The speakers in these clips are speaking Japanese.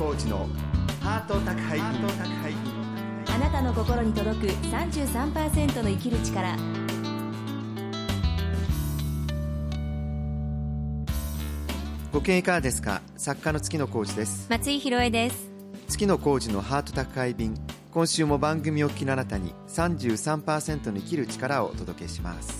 コーチのハート宅配便あなたの心に届く33%の生きる力。ご機嫌いかがですか？作家の月野コーチです。松井です。月野コーチのハート宅配便。今週も番組を聞きのあなたに33%の生きる力をお届けします。今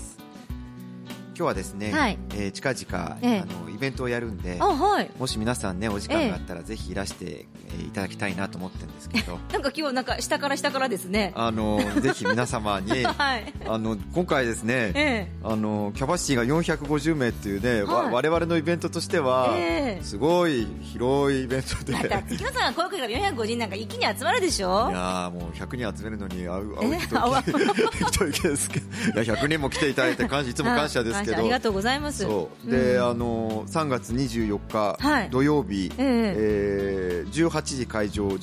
日はですね、はい。えー近々、ええ。あのイベントをやるんであはい。もし皆さんねお時間があったらぜひいらして、えーいただきたいなと思ってるんですけど。なんか今日なんか下から下からですね。あのぜひ皆様に はい。あの今回ですね、えあのキャパシティが450名っていうね、わはい。我々のイベントとしては、ええ。すごい広いイベントで、えだって月野さんが声かけから450人なんか一気に集まるでしょ？いやーもう100人集めるのに会う会うえ人会 人いけですけど。いや100人も来ていただいて感謝いつも感謝ですけどあ感謝ありがとうございます。そう。で、ん。あの3月24日、はい。土曜日、ええ。ー18時会場18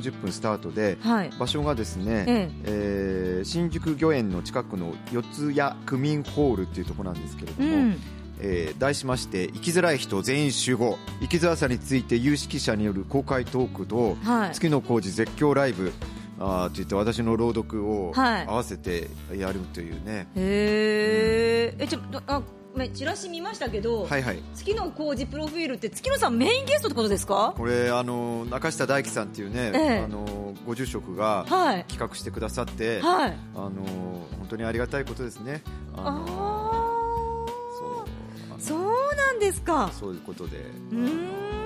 時30分スタートで、はい。場所がですね、ええ。ー新宿御苑の近くの四谷区民ホールっていうところなんですけれども、うん。えー題しまして生きづらい人全員集合。生きづらさについて有識者による公開トークと、はい。月野浩二絶叫ライブあーといって私の朗読をはい。合わせてやるというね、へー。えちょどあチラシ見ましたけど、はいはい。月野浩二プロフィールって月野さんメインゲストってことですか？これあの中下大樹さんっていうね、ええ。あのご住職がはい。企画してくださって、はい。あの本当にありがたいことですね。あのそうあそうなんですか。そういうことで。うーん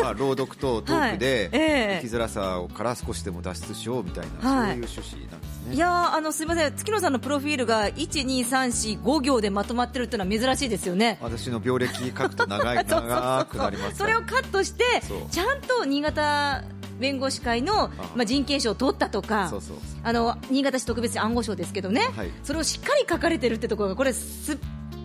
まあ、朗読とトークで、はい。ええ。生きづらさから少しでも脱出しようみたいな、はい。そういう趣旨なんですね。いやーあのすみません。月野さんのプロフィールが12345行でまとまってるっていうのは珍しいですよね。私の病歴書くと長い 長くなりますそれをカットしてちゃんと新潟弁護士会のまあ、人権賞を取ったとかそうそうあの新潟市特別暗号賞ですけどね、はい。それをしっかり書かれてるってところがこれすっ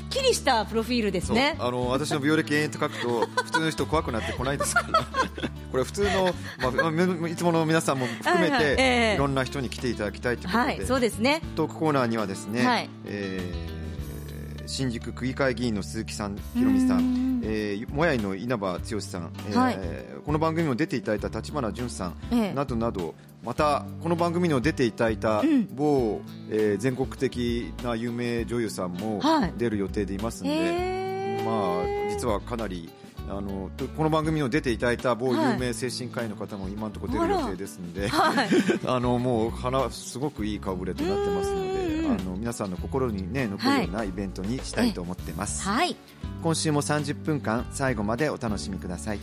きりしたプロフィールですね。あの私の病歴延々と書くと普通の人怖くなってこないですから。これ普通の、まあまあ、いつもの皆さんも含めて、はいはい。ええ。いろんな人に来ていただきたいということで、はいそうですね。トークコーナーにはですね、はい。えー新宿区議会議員の鈴木さん、ひろみさん、えー、もやいの稲葉剛さん、えーはい。この番組にも出ていただいた立花淳さん、ええ。などなど、またこの番組にも出ていただいたん。某、えー全国的な有名女優さんもはい。出る予定でいますので、へー。まあ、実はかなり。あのとこの番組にも出ていただいた某有名精神科医の方も今のところ出る予定ですので、はい。あのもう花すごくいい顔ぶれとなってますのでうん。あの皆さんの心に、ね、残るようなイベントにしたいと思ってます、はい。今週も30分間最後までお楽しみください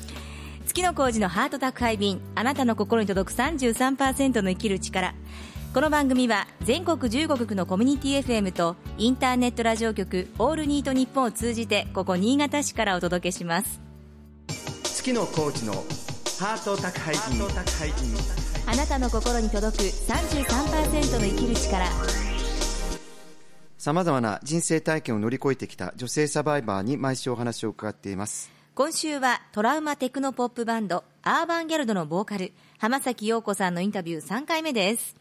月野浩二のハート宅配便。あなたの心に届く33%の生きる力。この番組は全国15局のコミュニティ FM とインターネットラジオ局オールニートニッポンを通じてここ新潟市からお届けします。月野コーチのハート宅配便。あなたの心に届く33%の生きる力。さまざまな人生体験を乗り越えてきた女性サバイバーに毎週お話を伺っています今週はトラウマテクノポップバンドアーバンギャルドのボーカル浜崎陽子さんのインタビュー3回目です。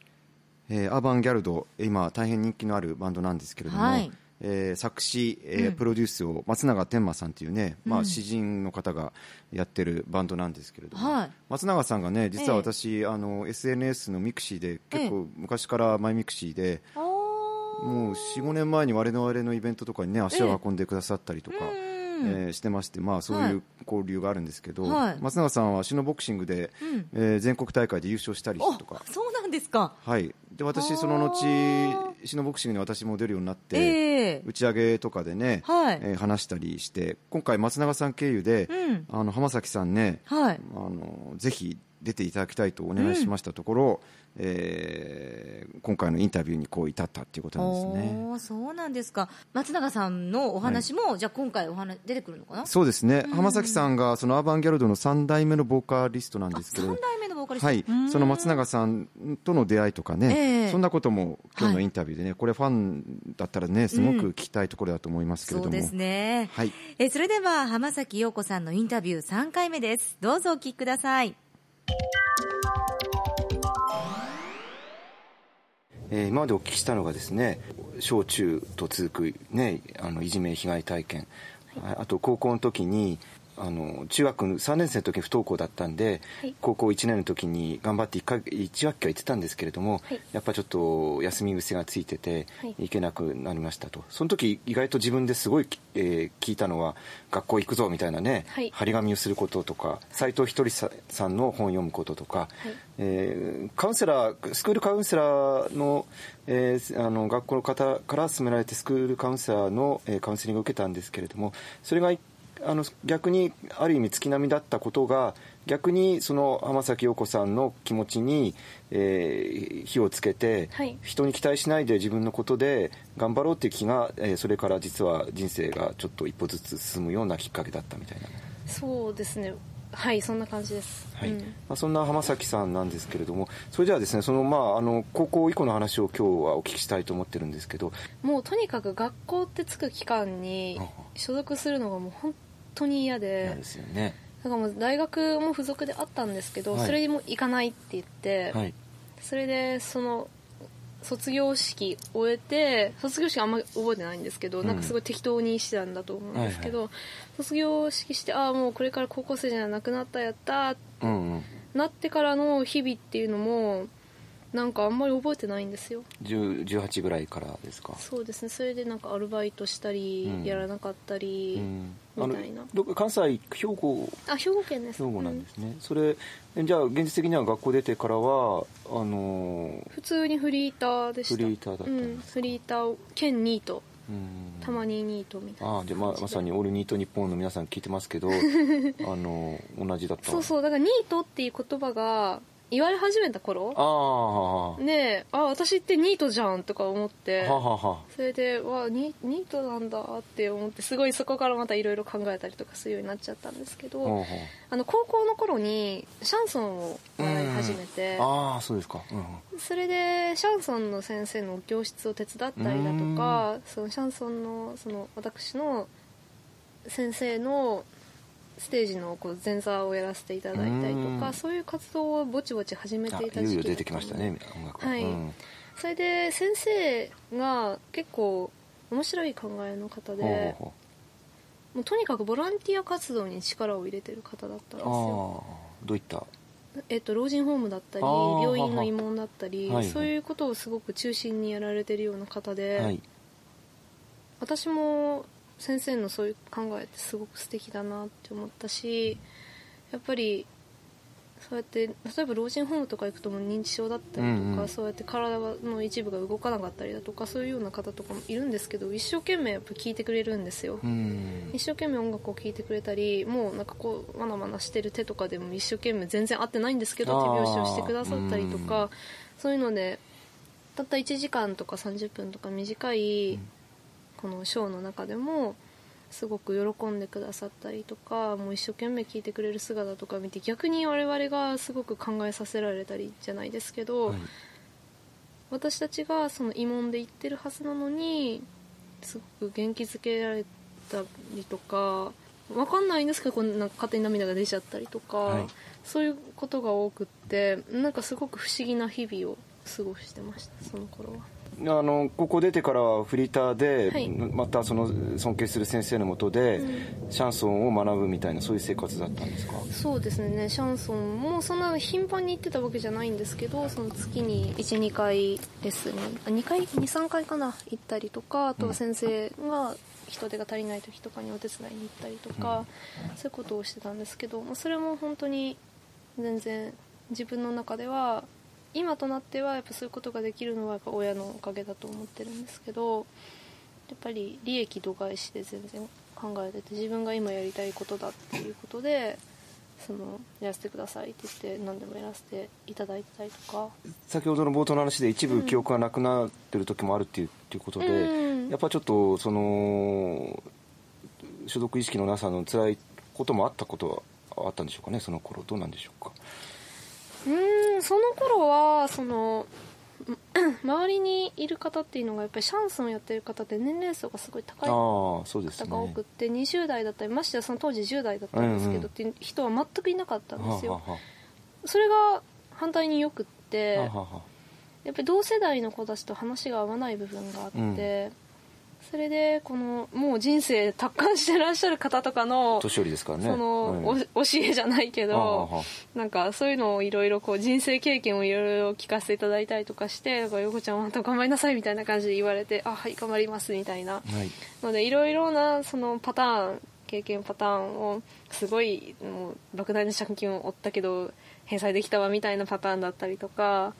えーアーバンギャルド今大変人気のあるバンドなんですけれども、はい。えー作詞、えープロデュースを松永天馬さんというね、まあ、詩人の方がやってるバンドなんですけれども、はい。松永さんがね実はええ。私、あの SNS のミクシーで結構昔からマイミクシーで、もう45年前に我々のイベントとかにね足を運んでくださったりとか、えーしてまして、まあ、そういう交流があるんですけど、はい。松永さんは詩のボクシングで、えー全国大会で優勝したりおとか。そうなんですか。はい、で私、その後、詩のボクシングに私も出るようになって、ええ。打ち上げとかでね、はい。えー話したりして、今回、松永さん経由で、うん。あの浜崎さんね、はい。あの、ぜひ出ていただきたいとお願いしましたところ、えー今回のインタビューにこう至ったっていうことなんですね。そうなんですか。松永さんのお話も、じゃあ今回お話出てくるのかな？そうですね、浜崎さんがそのアーバンギャルドの3代目のボーカリストなんですけど、3代目のボーカリストはい、うん。その松永さんとの出会いとかね、ええそんなことも今日のインタビューでね、これファンだったらね、すごく聞きたいところだと思いますけれども。そうですね、はい。えそれでは浜崎陽子さんのインタビュー3回目です。どうぞお聞きください。えー今までお聞きしたのがですね小中と続く、ね、あのいじめ被害体験、ああと高校の時にあの中学3年生の時に不登校だったんで、はい、高校1年の時に頑張って 1, か1学期は行ってたんですけれども、はい、やっぱちょっと休み癖がついてて行けなくなりましたと、その時意外と自分ですごい、えー、聞いたのは学校行くぞみたいなね、はい、張り紙をすることとか斎藤ひとりさんの本を読むこととか、はい、えー、カウンセラースクールカウンセラーの,、えー、あの学校の方から勧められてスクールカウンセラーの、えー、カウンセリングを受けたんですけれどもそれがあの逆にある意味月並みだったことが逆にその浜崎陽子さんの気持ちに、えー、火をつけて、はい、人に期待しないで自分のことで頑張ろうっていう気が、えー、それから実は人生がちょっと一歩ずつ進むようなきっかけだったみたいな。そうですね。はいそんな感じです、はい、うん、まあ、そんな浜崎さんなんですけれどもそれではですねそのまああの高校以降の話を今日はお聞きしたいと思ってるんですけど。もうとにかく学校ってつく期間に所属するのがもう本当に嫌で。嫌ですよね。だからもう大学も付属であったんですけど、はい、それにも行かないって言って、はい、それでその卒業式終えて卒業式あんまり覚えてないんですけど、うん、なんかすごい適当にしてたんだと思うんですけど、はいはい、卒業式してああもうこれから高校生じゃなくなったやったって、うんうん、なってからの日々っていうのもなんかあんまり覚えてないんですよ。18ぐらいからですか？そうですね。それでなんかアルバイトしたり、うん、やらなかったり、みたいな。ど関西兵庫あ兵庫県です。兵庫なんですね、うん、それじゃあ現実的には学校出てからはあのー、普通にフリーターでした。フリーターだったんです、うん、フリーター兼ニート。たまにニートみたいな。あじゃあままさにオールニート日本の皆さん聞いてますけど あの同じだった。そうそう。だからニートっていう言葉が言われ始めた頃？であ私ってニートじゃんとか思って。それでわニニートなんだって思ってすごいそこからまたいろいろ考えたりとかするようになっちゃったんですけどあの高校の頃にシャンソンを習い始めて。ああそうですか、うん、それでシャンソンの先生の教室を手伝ったりだとかそのシャンソンのその私の先生のステージのこう前座をやらせていただいたりとかそういう活動をぼちぼち始めていた時期出てきましたね音楽は。い、うん、それで先生が結構面白い考えの方でもうとにかくボランティア活動に力を入れてる方だったんですよ。どういった？えっと、老人ホームだったり病院の慰問だったり、はいはい、そういうことをすごく中心にやられてるような方で、はい、私も先生のそういう考えってすごく素敵だなって思ったしやっぱりそうやって例えば老人ホームとか行くとも認知症だったりとか、うんうん、そうやって体の一部が動かなかったりだとかそういうような方とかもいるんですけど一生懸命やっぱ聞いてくれるんですよ、うん、一生懸命音楽を聴いてくれたりもうなんかこうまなまなしてる手とかでも一生懸命全然合ってないんですけど手拍子をしてくださったりとか、うん、そういうのでたった1時間とか30分とか短い、このショーの中でもすごく喜んでくださったりとかもう一生懸命聞いてくれる姿とか見て逆に我々がすごく考えさせられたりじゃないですけど、はい、私たちがその慰問で言ってるはずなのにすごく元気づけられたりとか分かんないんですけどこんな勝手に涙が出ちゃったりとか、はい、そういうことが多くってなんかすごく不思議な日々を過ごしてましたその頃は。あのここ出てからはフリーターで、はい、またその尊敬する先生のもとで、うん、シャンソンを学ぶみたいなそういう生活だったんですか？そうですね。シャンソンもそんな頻繁に行ってたわけじゃないんですけどその月に12回レッスンに2回？23回かな？行ったりとかあとは先生が人手が足りない時とかにお手伝いに行ったりとか、うん、そういうことをしてたんですけど、まあ、それも本当に全然自分の中では今となってはやっぱそういうことができるのはやっぱ親のおかげだと思ってるんですけどやっぱり利益度外視で全然考えてて自分が今やりたいことだっていうことでそのやらせてくださいって言って何でもやらせていただいてたりとか。先ほどの冒頭の話で一部記憶がなくなってる時もあるっていう,、っていうことで、うん、やっぱちょっとその所属意識のなさの辛いこともあったことはあったんでしょうかねその頃。どうなんでしょうか。うんその頃はその周りにいる方っていうのがやっぱりシャンソンやってる方って年齢層がすごい高い方が多くて、ね、20代だったりましてやその当時10代だったんですけど、っていう人は全くいなかったんですよ。それが反対によくってやっぱり同世代の子たちと話が合わない部分があって、うん、それでこのもう人生達観してらっしゃる方とかの年寄りですからね。その、はい、教えじゃないけどなんかそういうのをいろいろこう人生経験をいろいろ聞かせていただいたりとかして「横ちゃんまた頑張りなさい」みたいな感じで言われて「あはい頑張ります」みたいな、はい、のでいろいろなそのパターン経験パターンをすごいもう莫大な借金を負ったけど返済できたわみたいなパターンだったりとか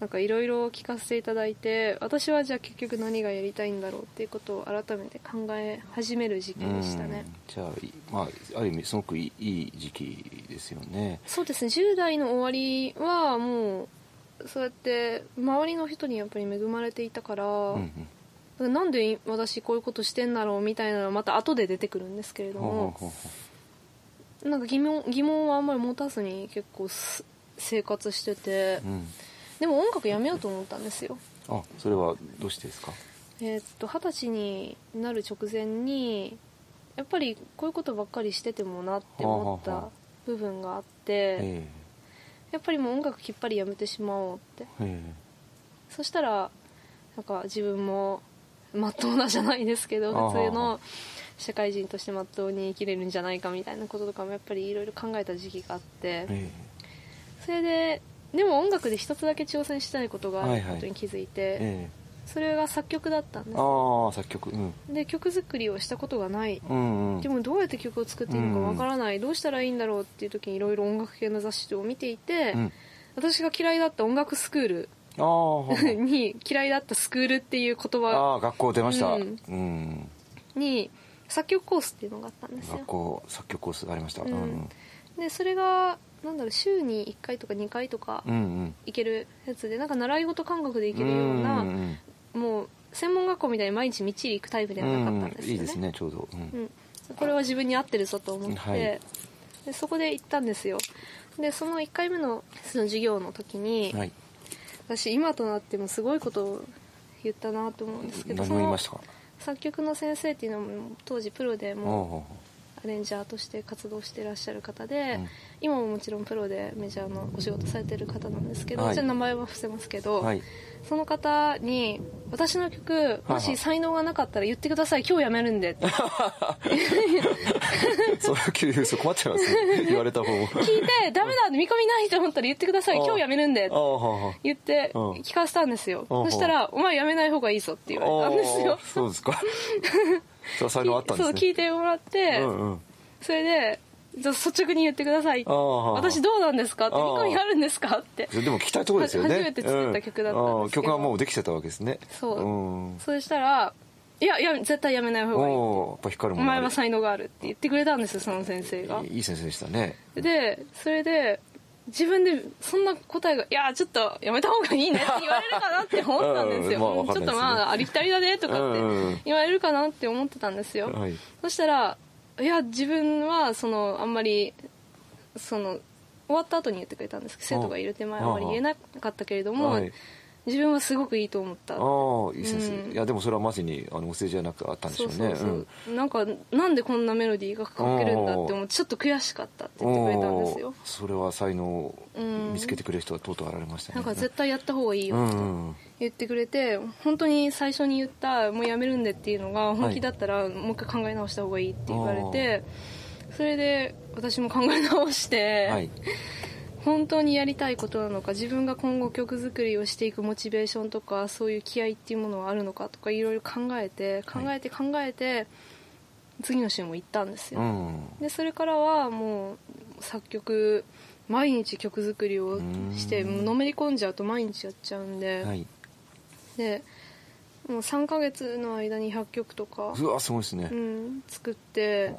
なんかいろいろ聞かせていただいて私はじゃあ結局何がやりたいんだろうっていうことを改めて考え始める時期でしたね。じゃあ、まあ、ある意味すごくいい時期ですよね。そうですね。10代の終わりはもうそうやって周りの人にやっぱり恵まれていたから、うんうん、なんで私こういうことしてんだろうみたいなのはまた後で出てくるんですけれどもなんか疑問疑問はあんまり持たずに結構生活してて、うんでも音楽やめようと思ったんですよ。あそれはどうしてですか？えー、っと二十歳になる直前にやっぱりこういうことばっかりしててもなって思った部分があって、やっぱりもう音楽きっぱりやめてしまおうって。そしたらなんか自分もまっとうなじゃないですけど普通の社会人としてまっとうに生きれるんじゃないかみたいなこととかもやっぱりいろいろ考えた時期があって。それででも音楽で一つだけ挑戦したいことがあることに気づいて、はい。はいえそれが作曲だったんです。ああ作曲、うん、で曲作りをしたことがない、うんうん、でもどうやって曲を作っていいのかわからない、うんうん、どうしたらいいんだろうっていう時にいろいろ音楽系の雑誌を見ていて、うん、私が嫌いだった音楽スクール。に嫌いだったスクールっていう言葉。ああ学校出ました、うん、うん、に作曲コースっていうのがあったんですよ。学校作曲コースがありました、うん。でそれがなんだろう週に1回とか2回とか行けるやつで、なんか習い事感覚で行けるような、もう専門学校みたいに毎日みっちり行くタイプではなかったんですよね、いいですねちょうど、うん、うん、これは自分に合ってるぞと思って、はい、でそこで行ったんですよ。でその1回目のその授業の時に、はい、私今となってもすごいことを言ったなと思うんですけど作曲の先生っていうのも当時プロでもアレンジャーとして活動していらっしゃる方で、うん、今ももちろんプロでメジャーのお仕事されてる方なんですけど、はい、名前は伏せますけど、はい、その方に私の曲もし才能がなかったら言ってください。今日やめるんで。っ てそういう困っちゃいますね。言われた方も。聞いてダメだ見込みないと思ったら言ってください。今日やめるんでって言って聞かせたんですよ。そしたら「お前やめない方がいいぞ」って言われたんですよ。そうですか そ才能あったんですね。そう聞いてもらって、うんうん、それでじゃ率直に言ってください私どうなんですかって見込みあるんですかって。でも聞きたいところですよね。初めて作った曲だったんですけど、曲はもうできてたわけですね。そう、うん、そしたらいやいや絶対やめない方がいいお前は才能があるって言ってくれたんですよその先生が。いい先生でしたね。でそれで自分でそんな答えが「いやちょっとやめた方がいいね」って言われるかなって思ったんですよ。うんまあすね、ちょっとまあありきたりだねとかって言われるかなって思ってたんですよ、はい、そしたらいや自分はそのあんまりその終わった後に言ってくれたんですけど生徒がいる手前はあまり言えなかったけれども、はい自分はすごくいいと思った。ああいい先生、うん、いやでもそれはまさにあのお世辞じゃなくあったんでしょうね。なんかなんでこんなメロディーが書けるんだって思ってちょっと悔しかったって言ってくれたんですよ。それは才能を見つけてくれる人がとうとう現れましたね、なんか絶対やった方がいいよって。言ってくれて本当に最初に言ったもうやめるんでっていうのが本気だったらもう一回考え直した方がいいって言われて、それで私も考え直して、はい本当にやりたいことなのか自分が今後曲作りをしていくモチベーションとかそういう気合っていうものはあるのかとかいろいろ考えて考えて考えて、次の週も行ったんですよ、うん、でそれからはもう作曲毎日曲作りをしてのめり込んじゃうと毎日やっちゃうんで、はい、でもう3ヶ月の間に100曲とかうわすごいですね、うん、作って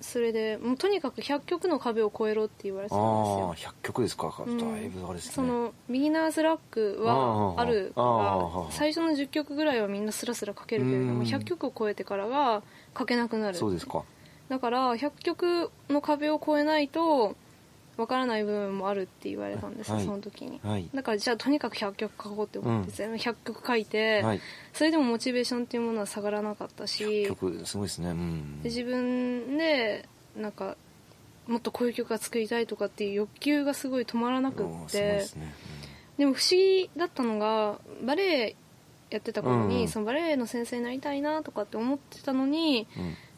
それでもうとにかく100曲の壁を超えろって言われてたんですよ。あ100曲ですか、うん、だいぶあれですね。そのビギナーズラックはあるから最初の10曲ぐらいはみんなスラスラ書けるけれども100曲を超えてからは書けなくなるそうですか。だから100曲の壁を超えないとわからない部分もあるって言われたんですよ、はい、その時に、はい、だからじゃあとにかく100曲書こうって思って、うん、100曲書いて、はい、それでもモチベーションっていうものは下がらなかったし100曲すごいですね、うん、で自分でなんかもっとこういう曲が作りたいとかっていう欲求がすごい止まらなくってで,、ね。うん、でも不思議だったのがバレエやってた頃に、そのバレエの先生になりたいなとかって思ってたのに、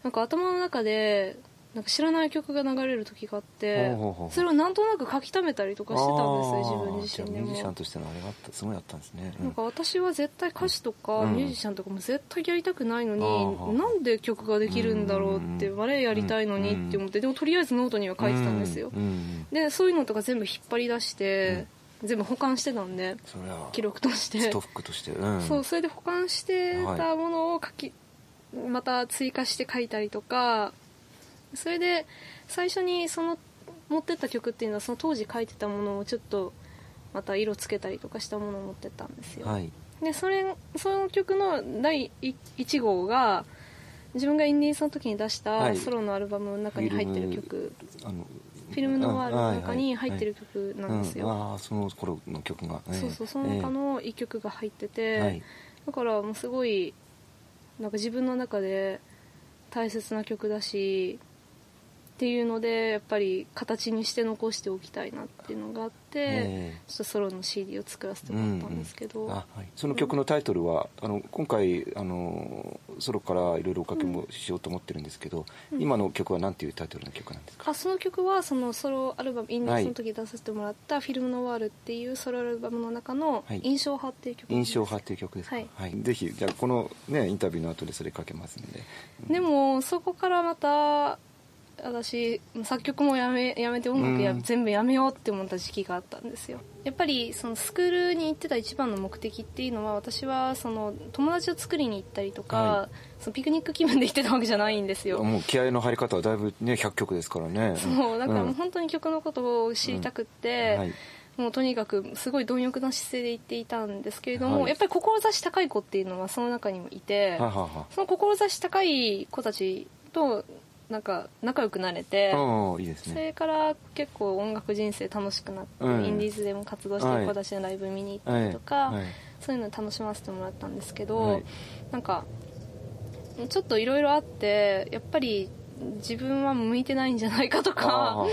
なんか頭の中でなんか知らない曲が流れる時があってそれをなんとなく書き溜めたりとかしてたんですよ自分自身でも。ミュージシャンとしてのあれがあったすごいあったんですね、うん、なんか私は絶対歌手とかミュージシャンとかも絶対やりたくないのに、うん、なんで曲ができるんだろうってバレエやりたいのにって思ってでもとりあえずノートには書いてたんですよ。でそういうのとか全部引っ張り出して全部保管してたんで記録として。ストックとして、うん、そうそれで保管してたものを書き、はい、また追加して書いたりとかそれで最初にその持ってった曲っていうのはその当時書いてたものをちょっとまた色つけたりとかしたものを持ってったんですよ、はい、でそれその曲の第1号が自分がインディーズの時に出したソロのアルバムの中に入ってる曲、はい、フィルムノワールの中に入ってる曲なんですよ、はいはいうん、ああその頃の曲が、そうそうその中の1曲が入ってて、えー、だからもうすごいなんか自分の中で大切な曲だしっていうのでやっぱり形にして残しておきたいなっていうのがあって、えー、ちょっとソロの CD を作らせてもらったんですけど、うんうん。はい、その曲のタイトルは、あの今回あのソロからいろいろおかけもしようと思ってるんですけど、うん、今の曲は何ていうタイトルの曲なんですか？あその曲はそのソロアルバムインディーズの時出させてもらった「フィルムノワール」っていうソロアルバムの中の「印象派」っていう曲です、印象派っていう曲。ですか、はい、はい、ぜひじゃあこの、ね、インタビューの後でそれかけますんで、でもそこからまた私作曲もやめやめて音楽や、うん、全部やめようって思った時期があったんですよ。やっぱりそのスクールに行ってた一番の目的っていうのは私はその友達を作りに行ったりとか、はい、そのピクニック気分で行ってたわけじゃないんですよ。もう気合の入り方はだいぶね100曲ですからね。そうだからもう本当に曲のことを知りたくって、うん。はい。もうとにかくすごい貪欲な姿勢で言っていたんですけれども、はい、やっぱり志高い子っていうのはその中にもいて、ははは。その志高い子たちとなんか仲良くなれていいです、ね、それから結構音楽人生楽しくなって、うん、インディーズでも活動してる子たちのライブ見に行ったりとか、はい。はい、そういうの楽しませてもらったんですけど、はい、なんかちょっといろいろあってやっぱり自分は向いてないんじゃないかとか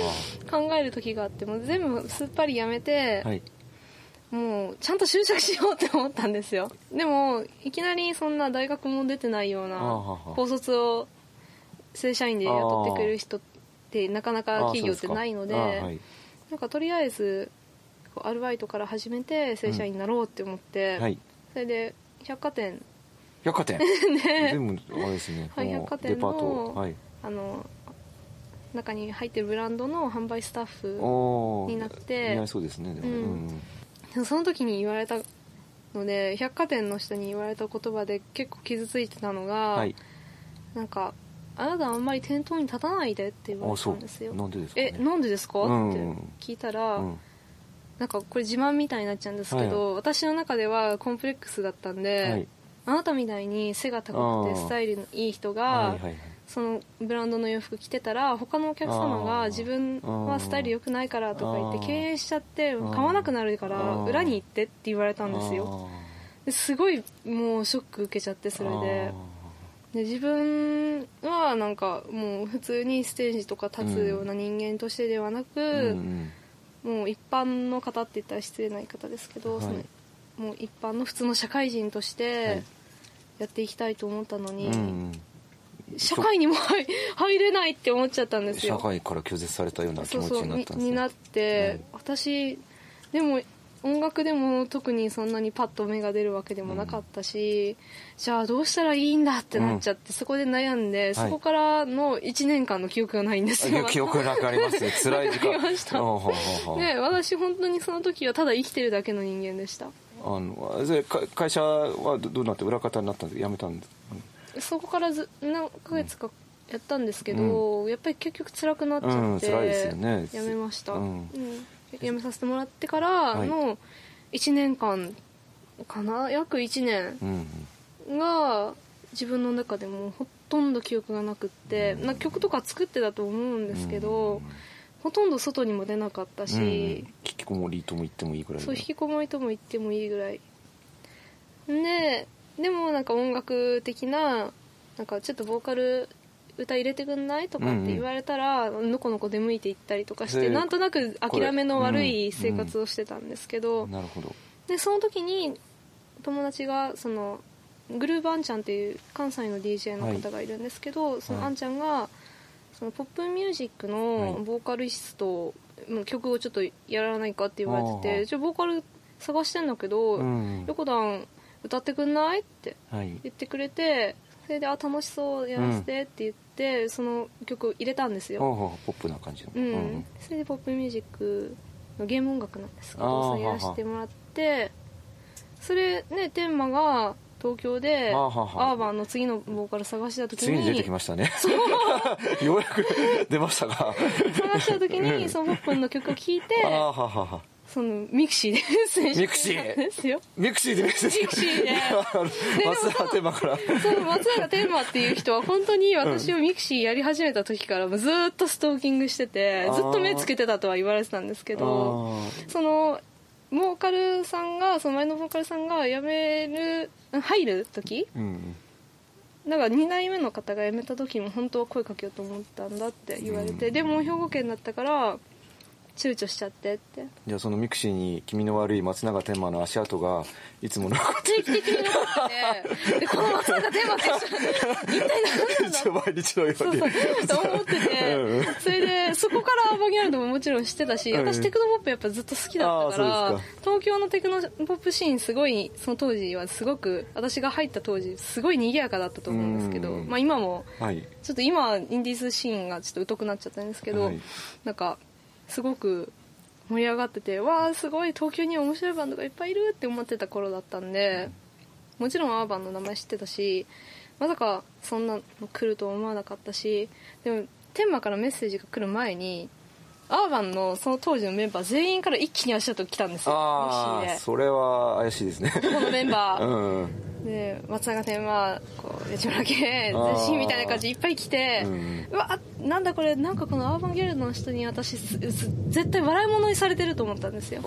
考える時があっても全部すっぱりやめて、はい、もうちゃんと就職しようって思ったんですよ。でもいきなりそんな大学も出てないような高卒を正社員で雇ってくれる人ってなかなか企業ってないので、はい、なんかとりあえずアルバイトから始めて正社員になろうって思って、うんはい、それで百貨店。百貨店？ね。全部あれですね、はい、百貨店の,、はい、あの中に入ってるブランドの販売スタッフになって似合いそうですねでも、うん。うん、その時に言われたので百貨店の人に言われた言葉で結構傷ついてたのが、はい、なんかあなたあんまり店頭に立たないでって言われたんですよ。なんでですか、ね、えなんでですか、うん。って聞いたら、うん、なんかこれ自慢みたいになっちゃうんですけど、はい、私の中ではコンプレックスだったんで、はい、あなたみたいに背が高くてスタイルのい。い人が、はいはいはい、そのブランドの洋服着てたら他のお客様が自分はスタイル良くないからとか言って経営しちゃって買わなくなるから裏に行ってって言われたんですよ。ですごいもうショック受けちゃってそれで。で自分はなんかもう普通にステージとか立つような人間としてではなく、うんもう一般の方って言ったら失礼な言い方ですけど、はい、そのもう一般の普通の社会人としてやっていきたいと思ったのに、はい、社会にも入れないって思っちゃったんですよ。社会から拒絶されたような気持ちになったんです、ね、になって、はい、私でも音楽でも特にそんなにパッと芽が出るわけでもなかったし、うん、じゃあどうしたらいいんだってなっちゃって、うん、そこで悩んで、そこからの1年間の記憶がないんですよ。記憶なくありますね。辛い時間。ましたで、私本当にその時はただ生きてるだけの人間でした。あの会社はどうなって裏方になったんです辞めたんですそこからず何ヶ月かやったんですけど、うん、やっぱり結局辛くなっちゃって、うん、辛いですよね。辞めました、うん辞めさせてもらってからの1年間かな？約1年が自分の中でもほとんど記憶がなくってな曲とか作ってたと思うんですけどほとんど外にも出なかったし、うん、引きこもりとも言ってもいいぐらいそう引きこもりとも言ってもいいぐらい。ででもなんか音楽的ななんかちょっとボーカル歌入れてくんない？とかって言われたら、うんうん、のこのこ出向いていったりとかしてなんとなく諦めの悪い生活をしてたんですけど、なるほど。でその時に友達がそのグルーブあんちゃんっていう関西の DJ の方がいるんですけど、はい、そのあんちゃんがそのポップミュージックのボーカリストの曲をちょっとやらないかって言われてて、じゃあボーカル探してんだけど、うん、横断歌ってくんない？って言ってくれて、はい、それで「あ楽しそうやらせて」って言って、うん、その曲入れたんですよ。ポップな感じの、うん、うん、それでポップミュージックのゲーム音楽な。んですけどそれやらせてもらってそれねテーマが東京でアーバンの次のボーカル探した時に次に出てきましたね。ようやく出ましたが。探した時にそのポップンの曲を聴いてそのミクシーでミクシー？ですよ。ミクシーでミクシーで。松永天馬から。そう松永天馬っていう人は本当に私をミクシーやり始めた時からずっとストーキングしててずっと目つけてたとは言われてたんですけどそのボーカルさんがその前のボーカルさんが辞める入る時、うん、だから2代目の方が辞めた時も本当は声かけようと思ったんだって言われて、うん、でも兵庫県だったから躊躇しちゃってって。じゃあそのミクシーに気味の悪い松永天馬の足跡がいつも残って定期的に残っててでこの松永天馬って一体何なんだ毎日のように。そうそうと思ってて、うん、それでそこからアーバンギャルドももちろん知ってたし、私テクノポップやっぱずっと好きだったから東京のテクノポップシーンすごいその当時はすごく私が入った当時すごい賑やかだったと思うんですけど、まあ今も、はい、ちょっと今インディーズシーンがちょっと疎くなっちゃったんですけど、はい、なんかすごく盛り上がっててわあすごい東京に面白いバンドがいっぱいいるって思ってた頃だったんでもちろんアーバンの名前知ってたしまさかそんなの来るとは思わなかったしでも天満からメッセージが来る前にアーバンのその当時のメンバー全員から一気に足跡来たんですよ。ああそれは怪しいですね。このメンバー、うん、で松永天はこう八村家全身みたいな感じでいっぱい来て、うん、うわなんだこれなんかこのアーバンギャルドの人に私絶対笑い物にされてると思ったんですよ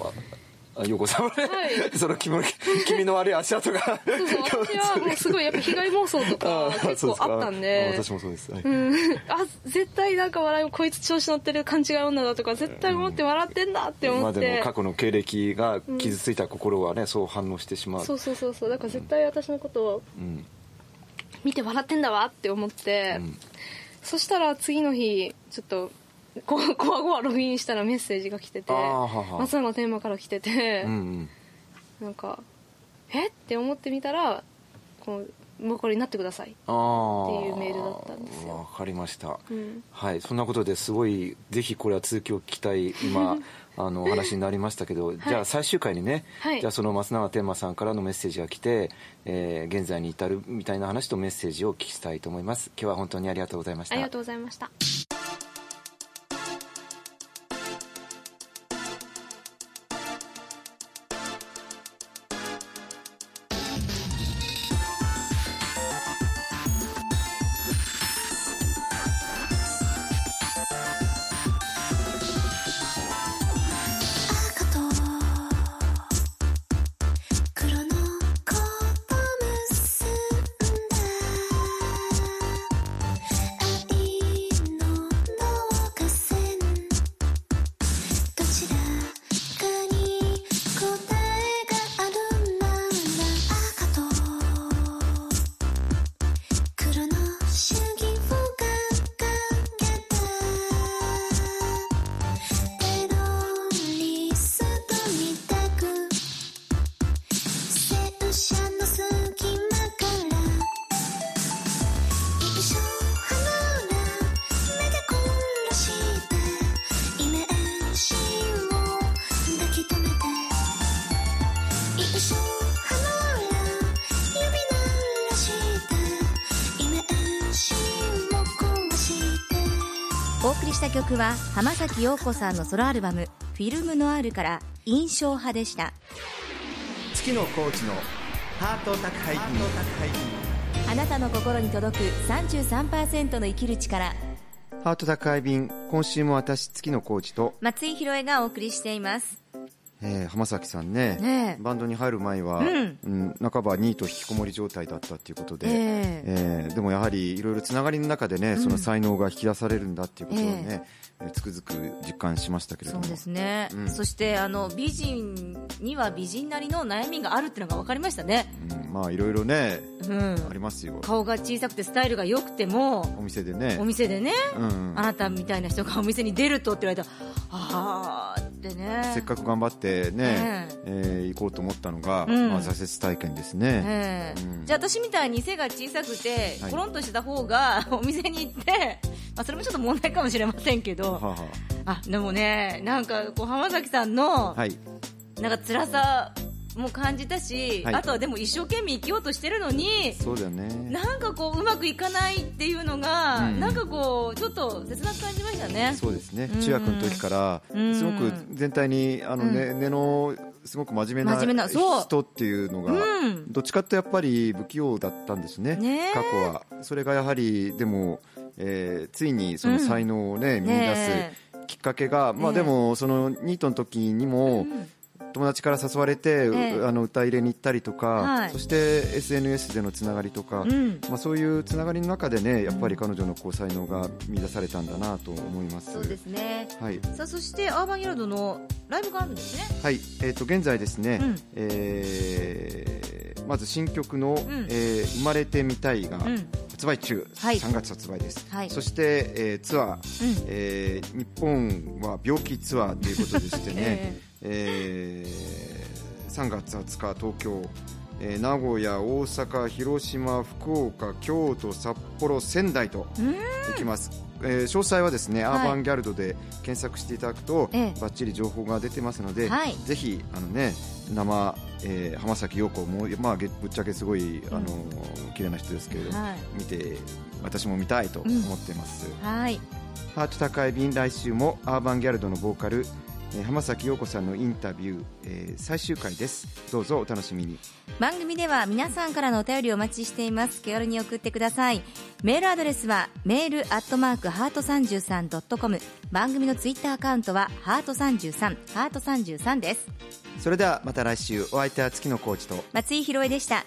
横さんはい、その君君の悪い足跡が。そうそう私はもうすごいやっぱ被害妄想とか結構あったんで。私もそうです、はい、うん、あ絶対なんか笑いこいつ調子乗ってる勘違い女だとか絶対思って笑ってんだって思って、まあ、でも過去の経歴が傷ついた心はね、うん、そう反応してしまう。そうそうそうそう。だから絶対私のことを見て笑ってんだわって思って、うん、そしたら次の日ちょっとこわこわログインしたらメッセージが来てて松永テーマから来てて、うんうん、なんかえって思ってみたらこうもうこれになってください。っていうメールだったんですよ。わかりました、うん、はい。そんなことですごいぜひこれは続きを聞きたい今 あのお話になりましたけど、はい、じゃあ最終回にね、はい、じゃあその松永天馬さんからのメッセージが来て、えー、現在に至るみたいな話とメッセージをお聞きしたいと思います。今日は本当にありがとうございました。ありがとうございましたした曲は浜崎陽子さんのソロアルバム「フィルムノアール」から「印象派」でした。月のコーチのハート宅配便あなたの心に届く33%の生きる力。ハート宅配便今週も私月のコーチと松井宏恵がお送りしていますえー、浜崎さんね、ね、バンドに入る前は、うん、うん、半ばニート引きこもり状態だったっていうことで、えー、えー、でもやはりいろいろつながりの中でね、その才能が引き出されるんだっていうことをね、えー、つくづく実感しましたけれども。そうですね、うん、そしてあの美人には美人なりの悩みがあるっていうのが分かりましたね、うん、まあいろいろね、うん、ありますよ。顔が小さくてスタイルが良くてもお店でね。お店でね、うん、あなたみたいな人がお店に出るとって言われたらああってね。せっかく頑張ってね、えー、行こうと思ったのが、うん、まあ、挫折体験ですね、うん、じゃあ私みたいに背が小さくて、コロンとした方が お店に行って、まあ、それもちょっと問題かもしれませんけど、あでもねなんかこう浜崎さんの、はい、なんか辛さも感じたし、はい、あとはでも一生懸命生きようとしてるのにそうだよね。なんかこううまくいかないっていうのが、うん、なんかこうちょっと切なく感じましたね。そうですね、中学の時からすごく全体にあの根、うん、根のすごく真面目な人っていうのが、うん、どっちかってやっぱり不器用だったんですね、ね。過去は。それがやはりでも、えー、ついにその才能をね、見出すきっかけが、まあでもそのニートの時にも、友達から誘われて、えー、あの歌入れに行ったりとか、はい、そして SNS でのつながりとか、うん、まあ、そういうつながりの中でねやっぱり彼女のこう才能が見出されたんだなと思います。そうですね、はい、さあそしてアーバンギャルドのライブがあるんですね。はい、えーと、現在ですね、うん、えー、まず新曲の、うん、えー、生まれてみたいが、発売中、はい、3月発売です、はい、そして、えー、ツアー、うん、えー、日本は病気ツアーということでしてね、えーえー、3月20日東京、えー、名古屋、大阪、広島、福岡、京都、札幌、仙台と行きます。えー、詳細はですね、はい、アーバンギャルドで検索していただくと、ええ、ばっちり情報が出てますので、はい、ぜひあのね生、えー、浜崎陽子もまあぶっちゃけすごい、あの綺麗な人ですけれど、はい、見て私も見たいと思ってます。うん、はい。ハート高い便来週もアーバンギャルドのボーカル浜崎陽子さんのインタビュー、えー、最終回です。どうぞお楽しみに。番組では皆さんからのお便りをお待ちしています。気軽に送ってください。メールアドレスはメールアットマークハート 33.com 番組のツイッターアカウントはハート33ハート33です。それではまた来週お相手は月野浩二と。松井宏恵でした。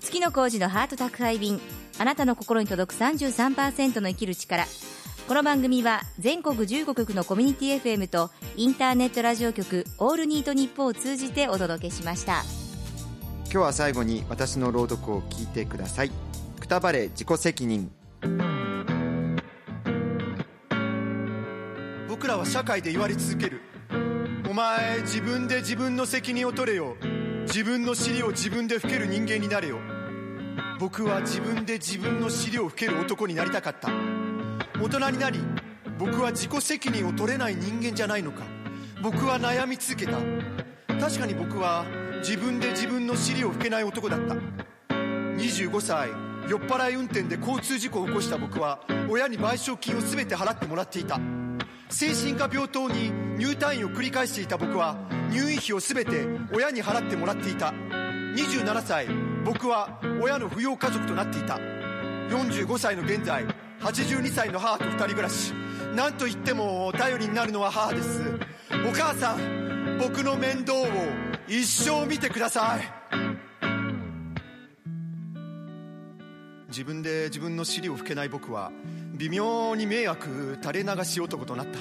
月野浩二のハート宅配便。あなたの心に届く33%の生きる力この番組は全国15局のコミュニティ FM とインターネットラジオ局オールニートニッポを通じてお届けしました。今日は最後に私の朗読を聞いてください。くたばれ自己責任。僕らは社会で言われ続ける。お前自分で自分の責任を取れよ。自分の尻を自分で拭ける人間になれよ。僕は自分で自分の尻を拭ける男になりたかった大人になり僕は自己責任を取れない人間じゃないのか。僕は悩み続けた。確かに僕は自分で自分の尻を拭けない男だった。25歳酔っ払い運転で交通事故を起こした。僕は親に賠償金を全て払ってもらっていた。精神科病棟に入退院を繰り返していた。僕は入院費を全て親に払ってもらっていた。27歳僕は親の扶養家族となっていた。45歳の現在82歳の母と2人暮らし。何と言っても頼りになるのは母です。お母さん僕の面倒を一生見てください。自分で自分の尻を拭けない僕は微妙に迷惑垂れ流し男となった。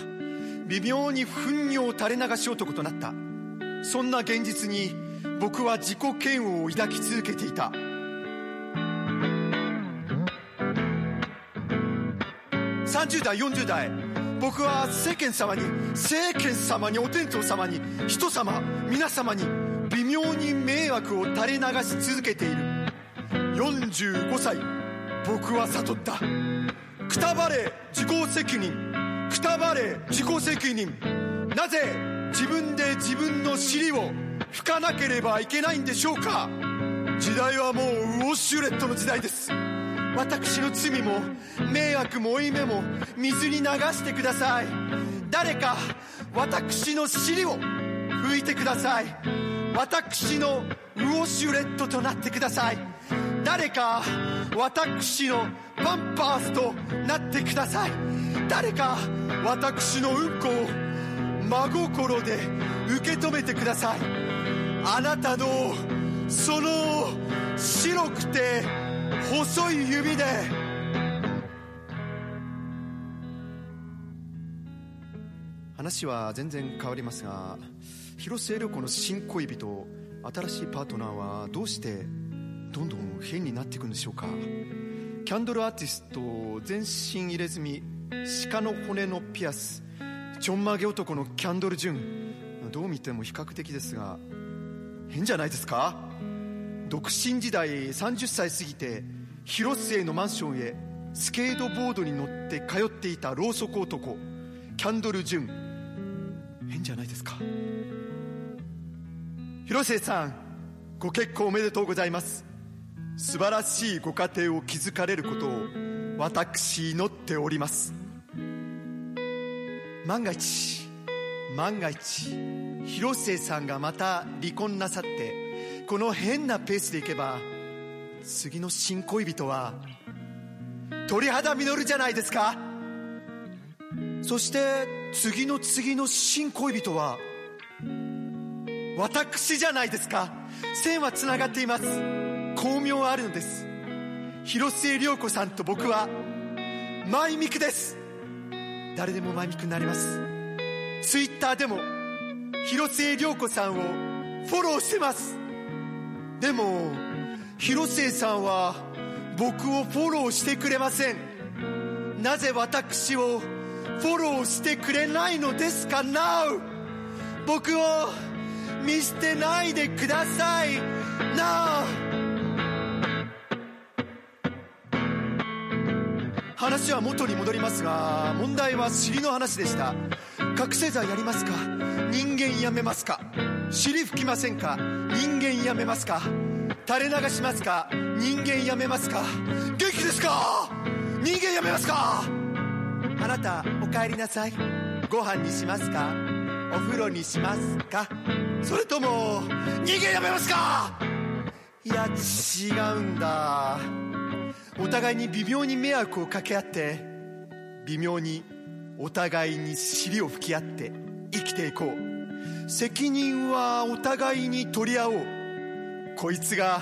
微妙に糞尿垂れ流し男となった。そんな現実に僕は自己嫌悪を抱き続けていた。30代40代。僕は世間様に世間様にお天道様に人様皆様に微妙に迷惑を垂れ流し続けている。45歳僕は悟った。くたばれ自己責任。くたばれ自己責任。なぜ自分で自分の尻を拭かなければいけないんでしょうか。時代はもうウォッシュレットの時代です。私の罪も迷惑も負い目も水に流してください。誰か私の尻を拭いてください。私のウォシュレットとなってください。誰か私のパンパースとなってください。誰か私のうんこを真心で受け止めてください。あなたのその白くて細い指で。話は全然変わりますが広末涼子の新恋人新しいパートナーはどうしてどんどん変になっていくんでしょうか。キャンドルアーティスト全身入れ墨鹿の骨のピアスちょんまげ男のキャンドル・ジュンどう見ても比較的ですが変じゃないですか？独身時代30歳過ぎて広末のマンションへスケートボードに乗って通っていたろうそく男キャンドル・ジュン。変じゃないですか。広末さんご結婚おめでとうございます。素晴らしいご家庭を築かれることを私祈っております。万が一万が一広末さんがまた離婚なさってこの変なペースでいけば次の新恋人は鳥肌実じゃないですか。そして次の次の新恋人は私じゃないですか。線はつながっています。巧妙あるのです。広末涼子さんと僕はマイミクです。誰でもマイミクになります。ツイッターでも広末涼子さんをフォローしてます。でも広末さんは僕をフォローしてくれません。なぜ私をフォローしてくれないのですか？Now 僕を見捨てないでください。Now 話は元に戻りますが問題は尻の話でした。覚醒剤やりますか？人間やめますか？尻拭きませんか？人間やめますか？垂れ流しますか？人間やめますか？元気ですか？人間やめますか？あなたお帰りなさい。ご飯にしますか？お風呂にしますか？それとも人間やめますか？いや違うんだ。お互いに微妙に迷惑をかけ合って微妙にお互いに尻を拭き合って生きていこう。責任はお互いに取り合おう。こいつが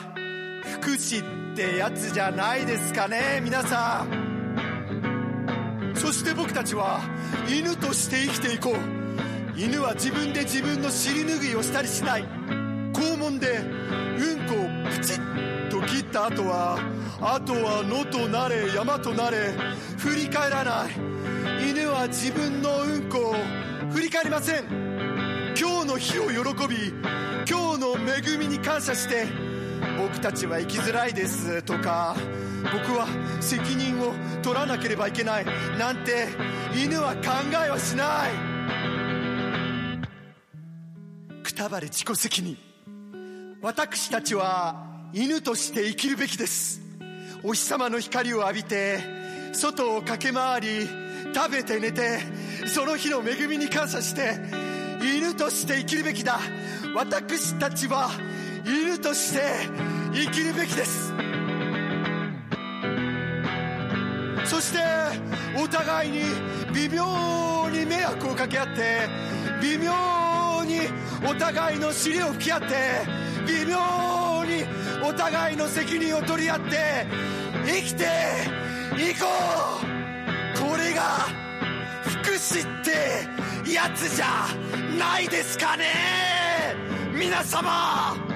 福祉ってやつじゃないですかね皆さん。そして僕たちは犬として生きていこう。犬は自分で自分の尻拭いをしたりしない。肛門でうんこをプチッと切った後はあとは野となれ山となれ振り返らない。犬は自分のうんこを振り返りません。今日の日を喜び今日の恵みに感謝して僕たちは生きづらいですとか僕は責任を取らなければいけないなんて犬は考えはしない。くたばれ自己責任。私たちは犬として生きるべきです。お日様の光を浴びて外を駆け回り食べて寝てその日の恵みに感謝して犬として生きるべきだ。私たちは犬として生きるべきです。そしてお互いに微妙に迷惑をかけ合って微妙にお互いの尻を拭き合って微妙にお互いの責任を取り合って生きていこう。これが福祉ってやつじゃないですかね。皆様。